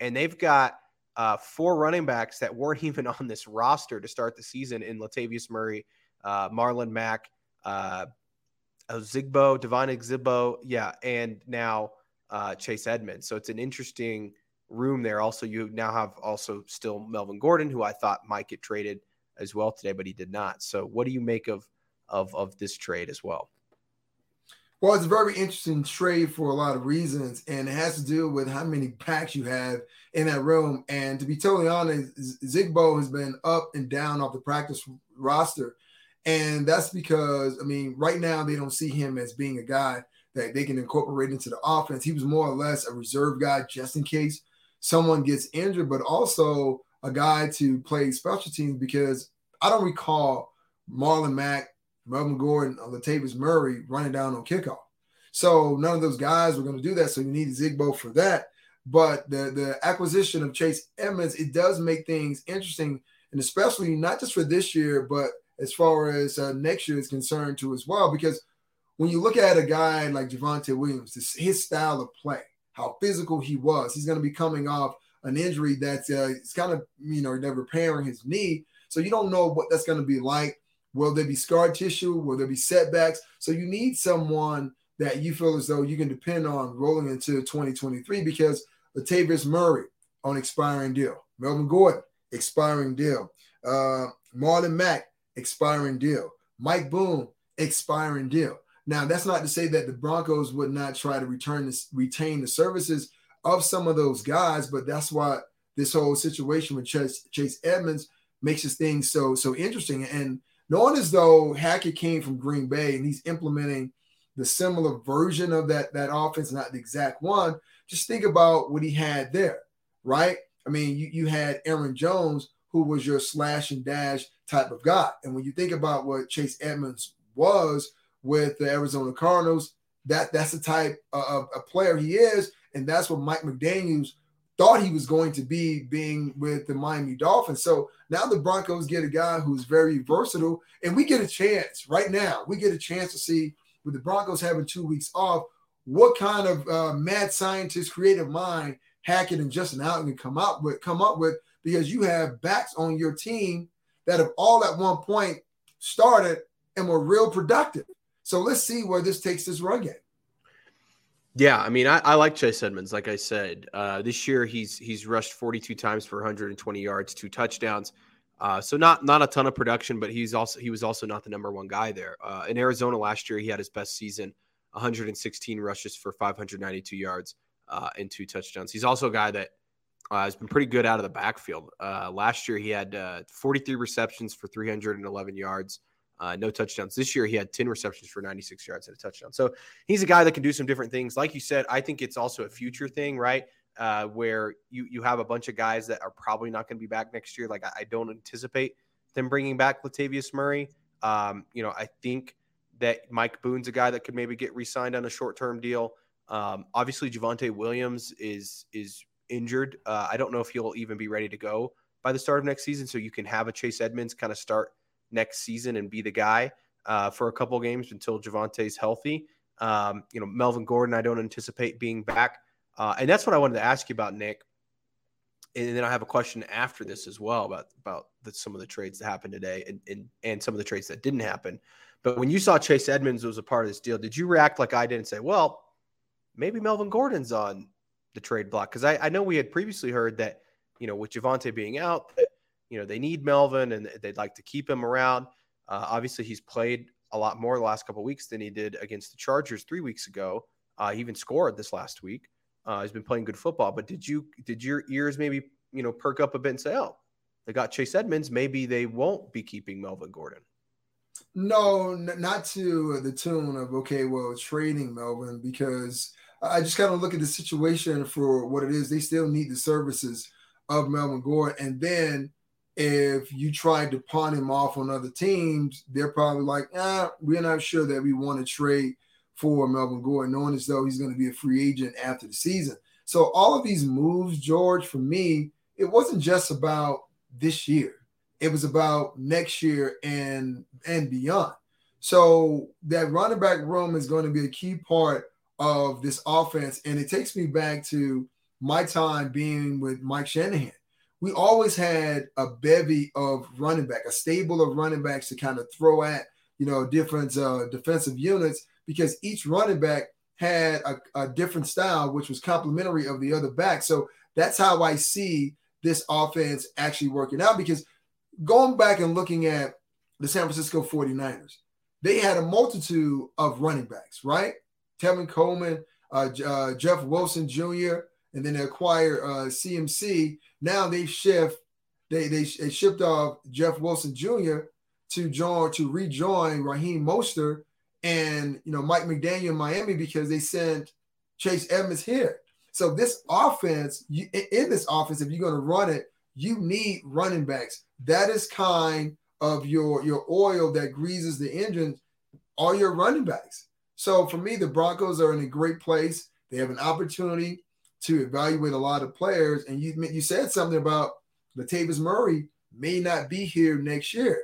and they've got uh, four running backs that weren't even on this roster to start the season in Latavius Murray, uh, Marlon Mack, uh, Zigbo, Devine Zigbo, yeah, and now uh, Chase Edmonds. So it's an interesting room there. Also, you now have also still Melvin Gordon, who I thought might get traded as well today, but he did not. So what do you make of of of this trade as well? Well, it's a very interesting trade for a lot of reasons, and it has to do with how many packs you have in that room. And to be totally honest, Zigbo has been up and down off the practice roster. And that's because, I mean, right now they don't see him as being a guy that they can incorporate into the offense. He was more or less a reserve guy just in case someone gets injured, but also a guy to play special teams because I don't recall Marlon Mack Melvin Gordon or Latavius Murray running down on kickoff. So none of those guys were going to do that. So you need Zigbo for that. But the the acquisition of Chase Edmonds, it does make things interesting, and especially not just for this year, but as far as uh, next year is concerned too as well. Because when you look at a guy like Javonte Williams, this, his style of play, how physical he was. He's going to be coming off an injury that's uh, it's kind of you know they're repairing his knee, so you don't know what that's going to be like. Will there be scar tissue? Will there be setbacks? So you need someone that you feel as though you can depend on rolling into 2023 because Latavius Murray on expiring deal, Melvin Gordon expiring deal, uh, Marlon Mack expiring deal, Mike Boone expiring deal. Now that's not to say that the Broncos would not try to return this, retain the services of some of those guys, but that's why this whole situation with Chase, Chase Edmonds makes this thing so so interesting. And knowing as though Hackett came from Green Bay and he's implementing the similar version of that that offense, not the exact one. Just think about what he had there, right? I mean, you, you had Aaron Jones, who was your slash and dash type of guy. And when you think about what Chase Edmonds was with the Arizona Cardinals, that that's the type of, a player he is. And that's what Mike McDaniels thought he was going to be being with the Miami Dolphins. So now the Broncos get a guy who's very versatile, and we get a chance right now. We get a chance to see with the Broncos having two weeks off, what kind of uh, mad scientist, creative mind Hackett and Justin Outten can come up with, come up with, because you have backs on your team that have all at one point started and were real productive. So let's see where this takes this run game. Yeah, I mean, I, I, like Chase Edmonds. Like I said, uh, this year he's he's rushed 42 times for 120 yards, two touchdowns. Uh, so not not a ton of production, but he's also he was also not the number one guy there. Uh, in Arizona last year, he had his best season, 116 rushes for 592 yards uh, and two touchdowns. He's also a guy that uh, has been pretty good out of the backfield. Uh, last year, he had uh, 43 receptions for 311 yards, no touchdowns. This year, he had 10 receptions for 96 yards and a touchdown. So he's a guy that can do some different things. Like you said, I think it's also a future thing, right? uh, where you you have a bunch of guys that are probably not going to be back next year. Like I, I, don't anticipate them bringing back Latavius Murray. Um, you know, I think that Mike Boone's a guy that could maybe get re-signed on a short-term deal. Um, obviously, Javonte Williams is is injured. Uh, I don't know if he'll even be ready to go by the start of next season. So you can have a Chase Edmonds kind of start next season and be the guy uh, for a couple games until Javonte's healthy. Um, you know, Melvin Gordon, I don't anticipate being back. Uh, and that's what I wanted to ask you about, Nick. And then I have a question after this as well about about the, some of the trades that happened today and, and and some of the trades that didn't happen. But when you saw Chase Edmonds was a part of this deal, did you react like I did and say, "Well, maybe Melvin Gordon's on the trade block"? Because I, I know we had previously heard that you know with Javonte being out, that you know they need Melvin and they'd like to keep him around. Uh, obviously, he's played a lot more the last couple weeks than he did against the Chargers three weeks ago. Uh, he even scored this last week. Uh, he's been playing good football. But did you did your ears maybe you know perk up a bit and say, oh, they got Chase Edmonds, maybe they won't be keeping Melvin Gordon? No, n- not to the tune of okay, well, trading Melvin because I just kind of look at the situation for what it is. They still need the services of Melvin Gordon, and then if you tried to pawn him off on other teams, they're probably like, ah, we're not sure that we want to trade for Melvin Gordon, knowing as though he's going to be a free agent after the season. So all of these moves, George, for me, it wasn't just about this year. It was about next year and and beyond. So that running back room is going to be a key part of this offense. And it takes me back to my time being with Mike Shanahan. We always had a bevy of running back, a stable of running backs to kind of throw at, you know, different uh, defensive units because each running back had a, a different style, which was complementary of the other back. So that's how I see this offense actually working out. Because going back and looking at the San Francisco 49ers, they had a multitude of running backs, right? Tevin Coleman, uh, uh, Jeff Wilson Jr., and then they acquired uh, CMC. Now they shift, they, they, they shipped off Jeff Wilson Jr. to join to rejoin Raheem Mostert and you know Mike McDaniel in Miami because they sent Chase Edmonds here. So this offense, you, in this offense, if you're going to run it, you need running backs. That is kind of your your oil that greases the engine. All your running backs. So for me, the Broncos are in a great place. They have an opportunity to evaluate a lot of players. And you you said something about Latavius Murray may not be here next year.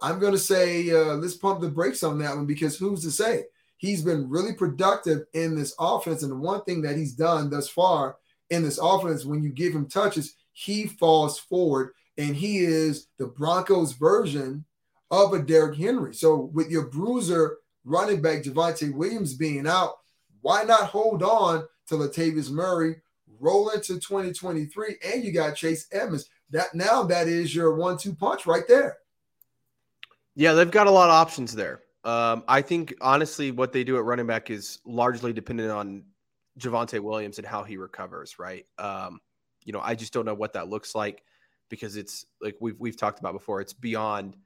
I'm going to say uh, let's pump the brakes on that one because who's to say he's been really productive in this offense. And the one thing that he's done thus far in this offense, when you give him touches, he falls forward and he is the Broncos version of a Derrick Henry. So with your bruiser running back Javonte Williams being out, why not hold on to Latavius Murray, roll into 2023, and you got Chase Edmonds. That now that is your one-two punch right there. Yeah, they've got a lot of options there. Um, I think honestly, what they do at running back is largely dependent on Javonte Williams and how he recovers. Right. Um, you know, I just don't know what that looks like because it's like we've we've talked about before. It's beyond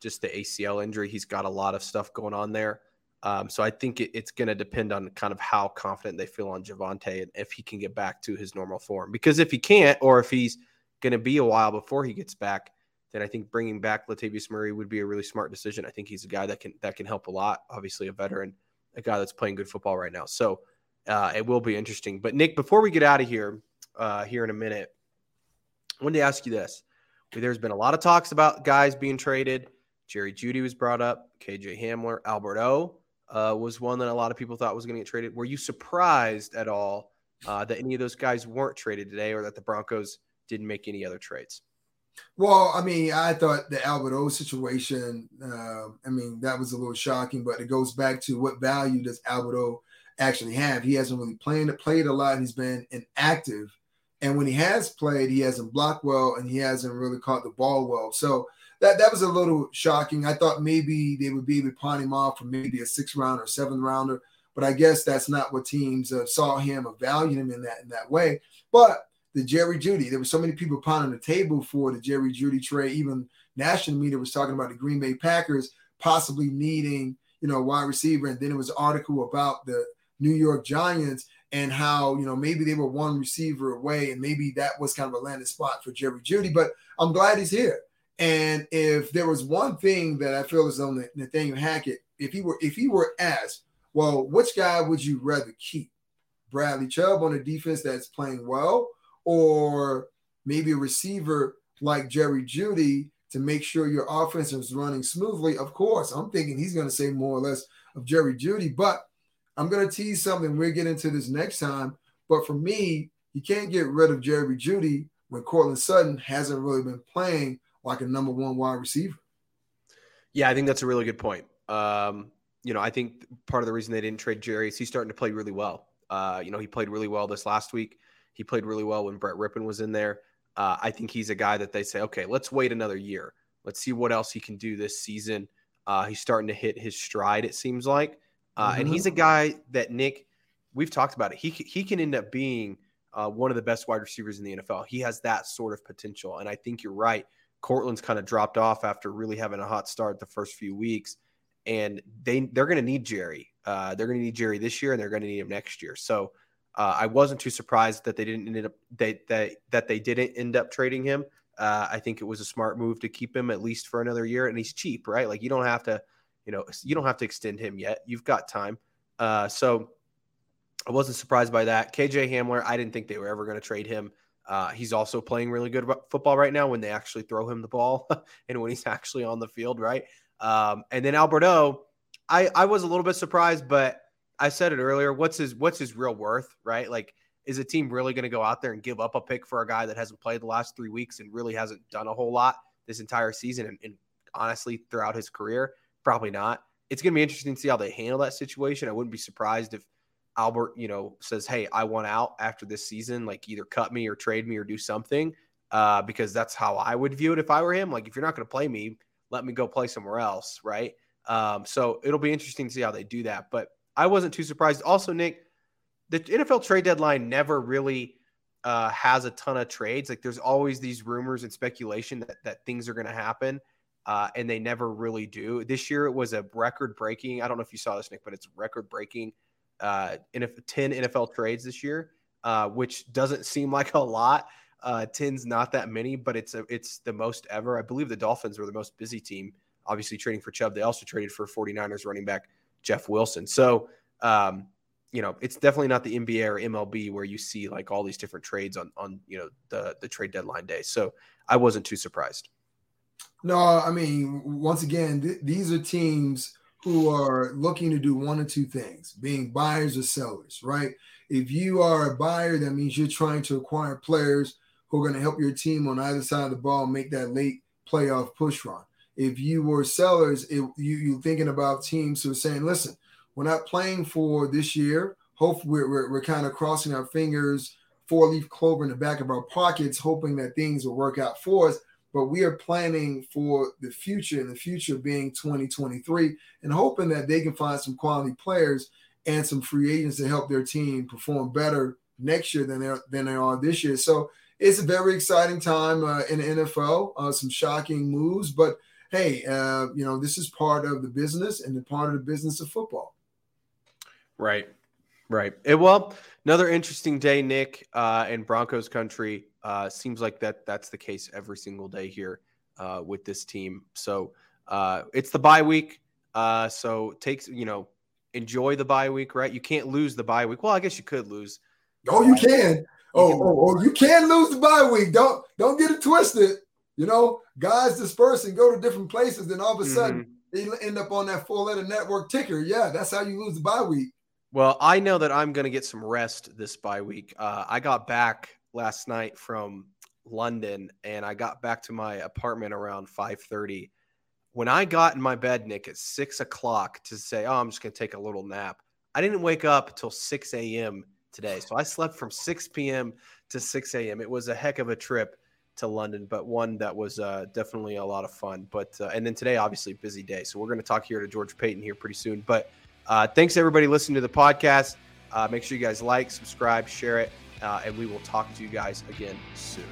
just the ACL injury. He's got a lot of stuff going on there. Um, so I think it, it's going to depend on kind of how confident they feel on Javonte and if he can get back to his normal form. Because if he can't, or if he's going to be a while before he gets back, then I think bringing back Latavius Murray would be a really smart decision. I think he's a guy that can that can help a lot. Obviously, a veteran, a guy that's playing good football right now. So uh, it will be interesting. But Nick, before we get out of here, uh, here in a minute, I wanted to ask you this: There's been a lot of talks about guys being traded. Jerry Jeudy was brought up. KJ Hamler, Albert O uh, was one that a lot of people thought was going to get traded. Were you surprised at all uh, that any of those guys weren't traded today, or that the Broncos didn't make any other trades? Well, I mean, I thought the Albert O situation. Uh, I mean, that was a little shocking, but it goes back to what value does Albert O actually have? He hasn't really played played a lot. He's been inactive, and when he has played, he hasn't blocked well, and he hasn't really caught the ball well. So that that was a little shocking. I thought maybe they would be able to pawn him off for maybe a six round or seventh rounder, but I guess that's not what teams uh, saw him or valued him in that in that way. But the Jerry Jeudy, there were so many people pounding the table for the Jerry Jeudy trade. Even national media was talking about the Green Bay Packers possibly needing you know wide receiver, and then it was an article about the New York Giants and how you know maybe they were one receiver away, and maybe that was kind of a landing spot for Jerry Jeudy. But I'm glad he's here. And if there was one thing that I feel is on Nathaniel Hackett, if he were if he were asked, well, which guy would you rather keep? Bradley Chubb on a defense that's playing well, or maybe a receiver like Jerry Jeudy to make sure your offense is running smoothly? Of course, I'm thinking he's going to say more or less of Jerry Jeudy, but I'm going to tease something. We'll get into this next time. But for me, you can't get rid of Jerry Jeudy when Courtland Sutton hasn't really been playing like a number one wide receiver. Yeah, I think that's a really good point. Um, you know, I think part of the reason they didn't trade Jerry is he's starting to play really well. Uh, you know, he played really well this last week. He played really well when Brett Rypien was in there. Uh, I think he's a guy that they say, okay, let's wait another year. Let's see what else he can do this season. Uh, he's starting to hit his stride, it seems like. Uh, mm-hmm. And he's a guy that, Nick, we've talked about it. He, he can end up being uh, one of the best wide receivers in the NFL. He has that sort of potential. And I think you're right. Courtland's kind of dropped off after really having a hot start the first few weeks, and they they're going to need Jerry. Uh, they're going to need Jerry this year, and they're going to need him next year. So uh, I wasn't too surprised that they didn't end up they, they that they didn't end up trading him. Uh, I think it was a smart move to keep him at least for another year, and he's cheap, right? Like you don't have to, you know, you don't have to extend him yet. You've got time. Uh, so I wasn't surprised by that. KJ Hamler, I didn't think they were ever going to trade him. Uh, he's also playing really good football right now when they actually throw him the ball and when he's actually on the field, right? Um, and then Albert I was a little bit surprised, but I said it earlier. What's his what's his real worth, right? Like, is a team really going to go out there and give up a pick for a guy that hasn't played the last three weeks and really hasn't done a whole lot this entire season and, and honestly throughout his career? Probably not. It's going to be interesting to see how they handle that situation. I wouldn't be surprised if Albert, you know, says, "Hey, I want out after this season. Like either cut me or trade me or do something." Uh, because that's how I would view it if I were him. Like if you're not going to play me, let me go play somewhere else, right? Um, so it'll be interesting to see how they do that. But I wasn't too surprised. Also, Nick, the NFL trade deadline never really uh, has a ton of trades. Like there's always these rumors and speculation that that things are going to happen. Uh, and they never really do. This year it was a record breaking. I don't know if you saw this, Nick, but it's record breaking uh, 10 NFL trades this year, uh, which doesn't seem like a lot. Uh, 10's not that many, but it's a, it's the most ever. I believe the Dolphins were the most busy team, obviously trading for Chubb. They also traded for 49ers running back Jeff Wilson. So, um, you know, it's definitely not the NBA or MLB where you see like all these different trades on on you know the the trade deadline day. So I wasn't too surprised. No, I mean, once again, th- these are teams who are looking to do one or two things, being buyers or sellers, right? If you are a buyer, that means you're trying to acquire players who are going to help your team on either side of the ball make that late playoff push run. If you were sellers, if you you thinking about teams who are saying, listen, we're not playing for this year. Hopefully, we're, we're, we're kind of crossing our fingers, four leaf clover in the back of our pockets, hoping that things will work out for us. But we are planning for the future, and the future being 2023, and hoping that they can find some quality players and some free agents to help their team perform better next year than they than they are this year. So it's a very exciting time uh, in the NFL. Uh, some shocking moves, but hey, uh, you know this is part of the business and the part of the business of football. Right, right. It, well, another interesting day, Nick, uh, in Broncos country. Uh, seems like that that's the case every single day here uh, with this team. So it's the bye week. so takes you know enjoy the bye week, right? You can't lose the bye week. Well, I guess you could lose. Oh, you can. Oh, oh, oh, you can lose the bye week. Don't don't get it twisted. You know, guys disperse and go to different places, and all of a sudden mm-hmm. they end up on that four-letter network ticker. Yeah, that's how you lose the bye week. Well, I know that I'm going to get some rest this bye week. Uh, I got back last night from London, and I got back to my apartment around 5:30 when I got in my bed, Nick, at six o'clock to say, "Oh, I'm just to take a little nap," I didn't wake up until 6 a.m. today. So I slept from 6 p.m. to 6 a.m. It was a heck of a trip to London, but one that was uh, definitely a lot of fun. But uh, and then today, obviously, busy day. So we're to talk here to George Paton here pretty soon. But uh, thanks everybody listening to the podcast. Uh, make sure you guys like, subscribe, share it, uh, and we will talk to you guys again soon.